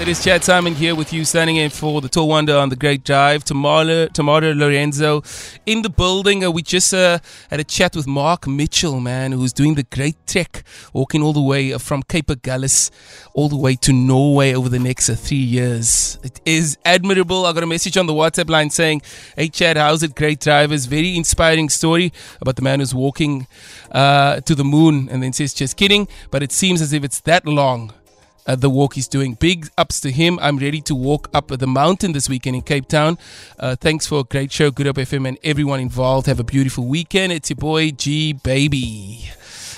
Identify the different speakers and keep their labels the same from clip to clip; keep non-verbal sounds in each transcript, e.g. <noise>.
Speaker 1: It is Chad Simon here with you, standing in for the Tall Wonder on the Great Drive. Tamara, Tamara Lorenzo in the building. Uh, we just uh, had a chat with Mark Mitchell, man, who's doing the great trek, walking all the way from Cape Agulhas all the way to Norway over the next uh, three years. It is admirable. I got a message on the WhatsApp line saying, Hey, Chad, how's it? Great drivers. Very inspiring story about the man who's walking uh, to the moon and then says, Just kidding. But it seems as if it's that long uh, the walk he's doing. Big ups to him. I'm ready to walk up the mountain this weekend in Cape Town. Uh, thanks for a great show, Good Hope FM, and everyone involved. Have a beautiful weekend. It's your boy G Baby.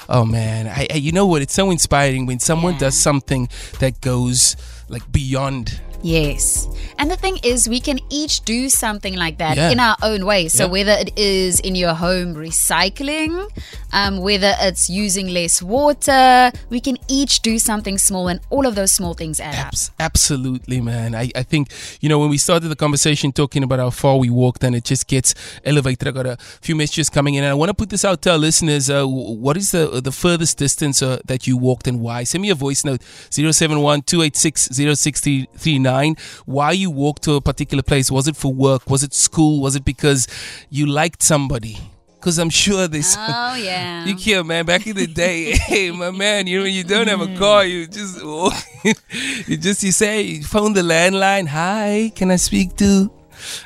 Speaker 1: Oh man, I, I, you know what? It's so inspiring when someone does something that goes like beyond
Speaker 2: Yes. And the thing is, we can each do something like that
Speaker 1: Yeah.
Speaker 2: in our own way. So,
Speaker 1: Yeah.
Speaker 2: whether it is in your home recycling, um, whether it's using less water, we can each do something small, and all of those small things add up.
Speaker 1: Absolutely, man. I, I think, you know, when we started the conversation talking about how far we walked, and it just gets elevated. I got a few messages coming in, and I want to put this out to our listeners. Uh, what is the the furthest distance uh, that you walked and why? Send me a voice note 071 286 0639. Why you walked to a particular place? Was it for work? Was it school? Was it because you liked somebody? Because I'm sure this.
Speaker 2: Oh, yeah. <laughs>
Speaker 1: You care, man. Back in the day, <laughs> hey, my man, you know, you don't have a car, you just walk. <laughs> you just you say, you phone the landline. Hi, can I speak to?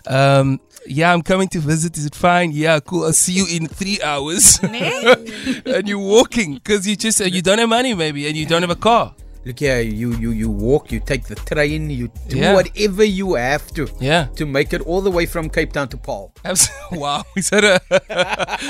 Speaker 1: Um, yeah, I'm coming to visit. Is it fine? Yeah, cool. I'll see you in three hours. and you're walking because you just uh, you don't have money, maybe, and you don't have a car.
Speaker 3: Look here, you you you walk, you take the train, you do
Speaker 1: Yeah.
Speaker 3: whatever you have to.
Speaker 1: Yeah.
Speaker 3: To make it all the way from Cape Town to Paarl.
Speaker 1: Abs- <laughs> Wow, <laughs> is that a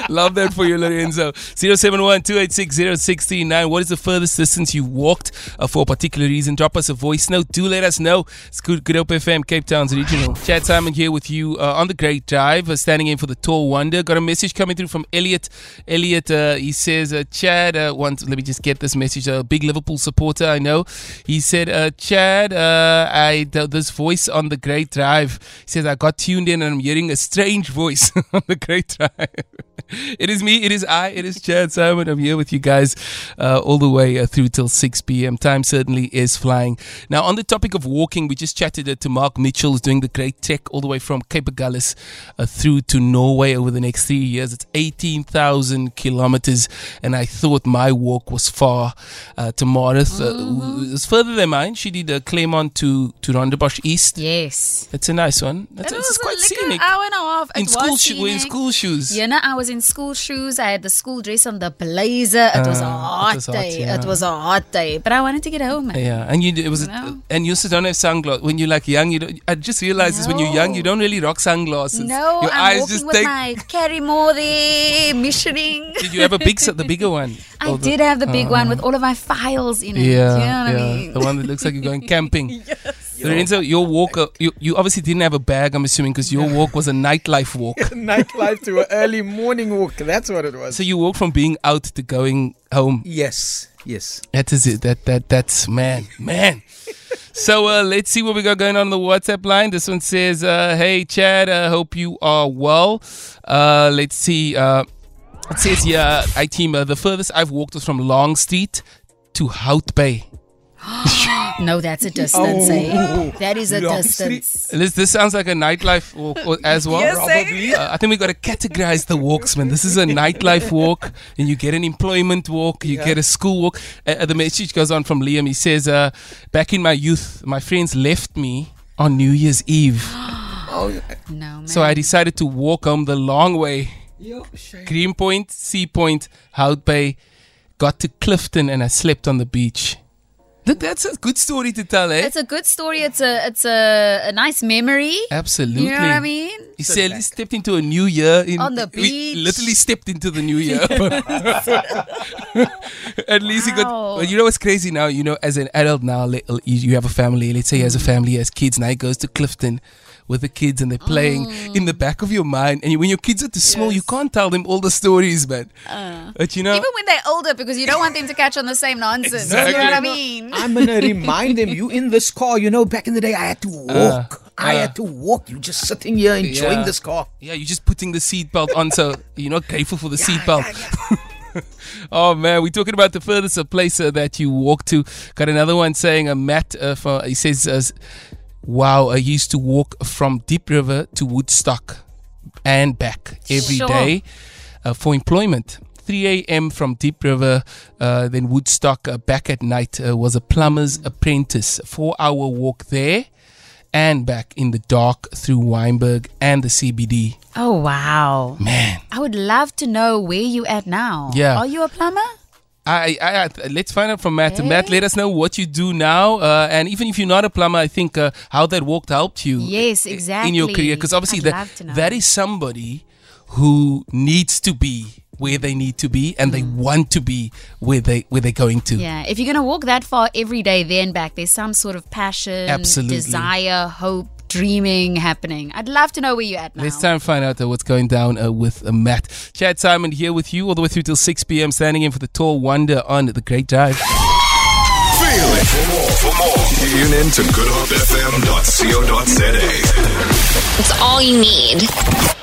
Speaker 1: <laughs> love that for you, Lorenzo? 071 286 What is the furthest distance you walked uh, for a particular reason? Drop us a voice note. Do let us know. It's good, good Hope FM, Cape Town's regional. Chad Simon here with you uh, on the Great Drive, uh, standing in for the Tall Wonder. Got a message coming through from Elliot. Elliot, uh, he says, uh, Chad, uh, wants, let me just get this message. A big Liverpool supporter, I know. He said, uh, Chad, uh, I th- this voice on the Great Drive. He says, I got tuned in and I'm hearing a strange voice <laughs> on the Great Drive. <laughs> it is me, it is I, it is Chad Simon. I'm here with you guys uh, all the way uh, through till 6 p.m. Time certainly is flying. Now, on the topic of walking, we just chatted uh, to Mark Mitchell, who's doing the great trek all the way from Cape Agulhas uh, through to Norway over the next three years. It's 18,000 kilometers, and I thought my walk was far. Uh, to Marith, uh, it's further than mine. She did uh, Claremont to, to Rondebosch East.
Speaker 2: Yes.
Speaker 1: It's a nice one. It's,
Speaker 2: It
Speaker 1: it's
Speaker 2: was
Speaker 1: quite
Speaker 2: a
Speaker 1: scenic.
Speaker 2: hour and a half.
Speaker 1: In
Speaker 2: It
Speaker 1: school,
Speaker 2: was
Speaker 1: sho- we're in school shoes.
Speaker 2: You know, I was in school shoes. I had the school dress on, the blazer. It was a hot
Speaker 1: Uh, was hot,
Speaker 2: day.
Speaker 1: yeah.
Speaker 2: It was a hot day. But I wanted to get home. Man.
Speaker 1: Yeah, and you it was
Speaker 2: You know?
Speaker 1: and you also don't have sunglasses when you're like young. You don't. I just realized this when you're young, you don't really rock sunglasses.
Speaker 2: No,
Speaker 1: your
Speaker 2: I'm
Speaker 1: eyes
Speaker 2: walking
Speaker 1: just
Speaker 2: with
Speaker 1: take.
Speaker 2: my carry more there, missioning.
Speaker 1: Did you have a big, the bigger <laughs> one?
Speaker 2: I
Speaker 1: the-
Speaker 2: did have the big one with all of my files in it.
Speaker 1: Yeah,
Speaker 2: you know what
Speaker 1: yeah,
Speaker 2: I mean?
Speaker 1: the one that looks like you're going <laughs> camping. yes. Lorenzo, your walk, uh, you, you obviously didn't have a bag. I'm assuming because your walk was a nightlife walk. <laughs>
Speaker 3: Nightlife to an early morning walk. That's what it was.
Speaker 1: So you walk from being out to going home.
Speaker 3: yes, yes.
Speaker 1: That is it. That that that's man, man. <laughs> So uh, let's see what we got going on, on the WhatsApp line. This one says, uh, "Hey Chad, uh, hope you are well." Uh, let's see. It says here, "I team uh, the furthest I've walked was from Long Street to Hout Bay." <gasps>
Speaker 2: No, that's a distance, eh? That is a distance.
Speaker 1: This this sounds like a nightlife walk or- as well.
Speaker 2: Yes, eh?
Speaker 3: Probably.
Speaker 1: Uh, I think we've got to categorize the walks, man. This is a nightlife walk, and you get an employment walk, you get a school walk. Uh, uh, the message goes on from Liam. He says, uh, "Back in my youth, my friends left me on New Year's Eve, <gasps>
Speaker 3: Oh,
Speaker 2: No, man.
Speaker 1: so I decided to walk home the long way.
Speaker 3: Yo, shame.
Speaker 1: Greenpoint, Sea Point, Hout Bay, got to Clifton, and I slept on the beach." Look, that's a good story to tell, eh?
Speaker 2: it's a good story. It's a it's a, a nice memory.
Speaker 1: Absolutely.
Speaker 2: You know what I mean?
Speaker 1: He said he stepped into a new year. In,
Speaker 2: On the
Speaker 1: we
Speaker 2: beach.
Speaker 1: literally stepped into the new year. <laughs> <laughs> At least he got.
Speaker 2: Wow.
Speaker 1: Well, you know what's crazy now? You know, as an adult now, you you have a family. Let's say he has a family, he has kids. Now he goes to Clifton with the kids and they're playing
Speaker 2: Mm.
Speaker 1: in the back of your mind. And when your kids are too small, you can't tell them all the stories, man. but you know,
Speaker 2: Uh. Even when they're older, because you don't want them to catch on the same nonsense. You know what I mean?
Speaker 3: I'm gonna remind them. You in this car? You know, back in the day, I had to walk. I
Speaker 1: Uh,
Speaker 3: had to walk. You just sitting here enjoying
Speaker 1: Yeah.
Speaker 3: this car.
Speaker 1: Yeah, you're just putting the seatbelt on, so you're not grateful for the seatbelt. <laughs> oh man, we're talking about the furthest place uh, that you walk to. Got another one saying, uh, Matt, uh, for, he says, uh, "Wow, I used to walk from Deep River to Woodstock and back every day
Speaker 2: Sure.
Speaker 1: uh, for employment." 3 a.m. from Deep River, uh, then Woodstock uh, back at night uh, was a plumber's apprentice. Four hour walk there and back in the dark through Wynberg and the CBD.
Speaker 2: Oh wow.
Speaker 1: Man,
Speaker 2: I would love to know where you at now.
Speaker 1: Yeah.
Speaker 2: Are you a plumber?
Speaker 1: I, I, I let's find out from Matt.
Speaker 2: Eh?
Speaker 1: Matt, let us know what you do now, uh, and even if you're not a plumber, I think uh, how that walk helped you.
Speaker 2: Yes,
Speaker 1: i- in your career, because obviously that
Speaker 2: to
Speaker 1: that is somebody who needs to be where they need to be, and they want to be where they where they're going to.
Speaker 2: Mm. Yeah. If you're gonna walk that far every day, there and back, there's some sort of passion,
Speaker 1: Absolutely.
Speaker 2: desire, hope, dreaming happening. I'd love to know where you're at now.
Speaker 1: Let's try and find out uh, what's going down uh, with uh, Matt. Chad Simon here with you all the way through till 6 p.m. Standing in for the tall wonder on the Great Drive.
Speaker 4: Feel it. For more, for more, tune in to goodhopefm.co.za.
Speaker 5: It's all you need.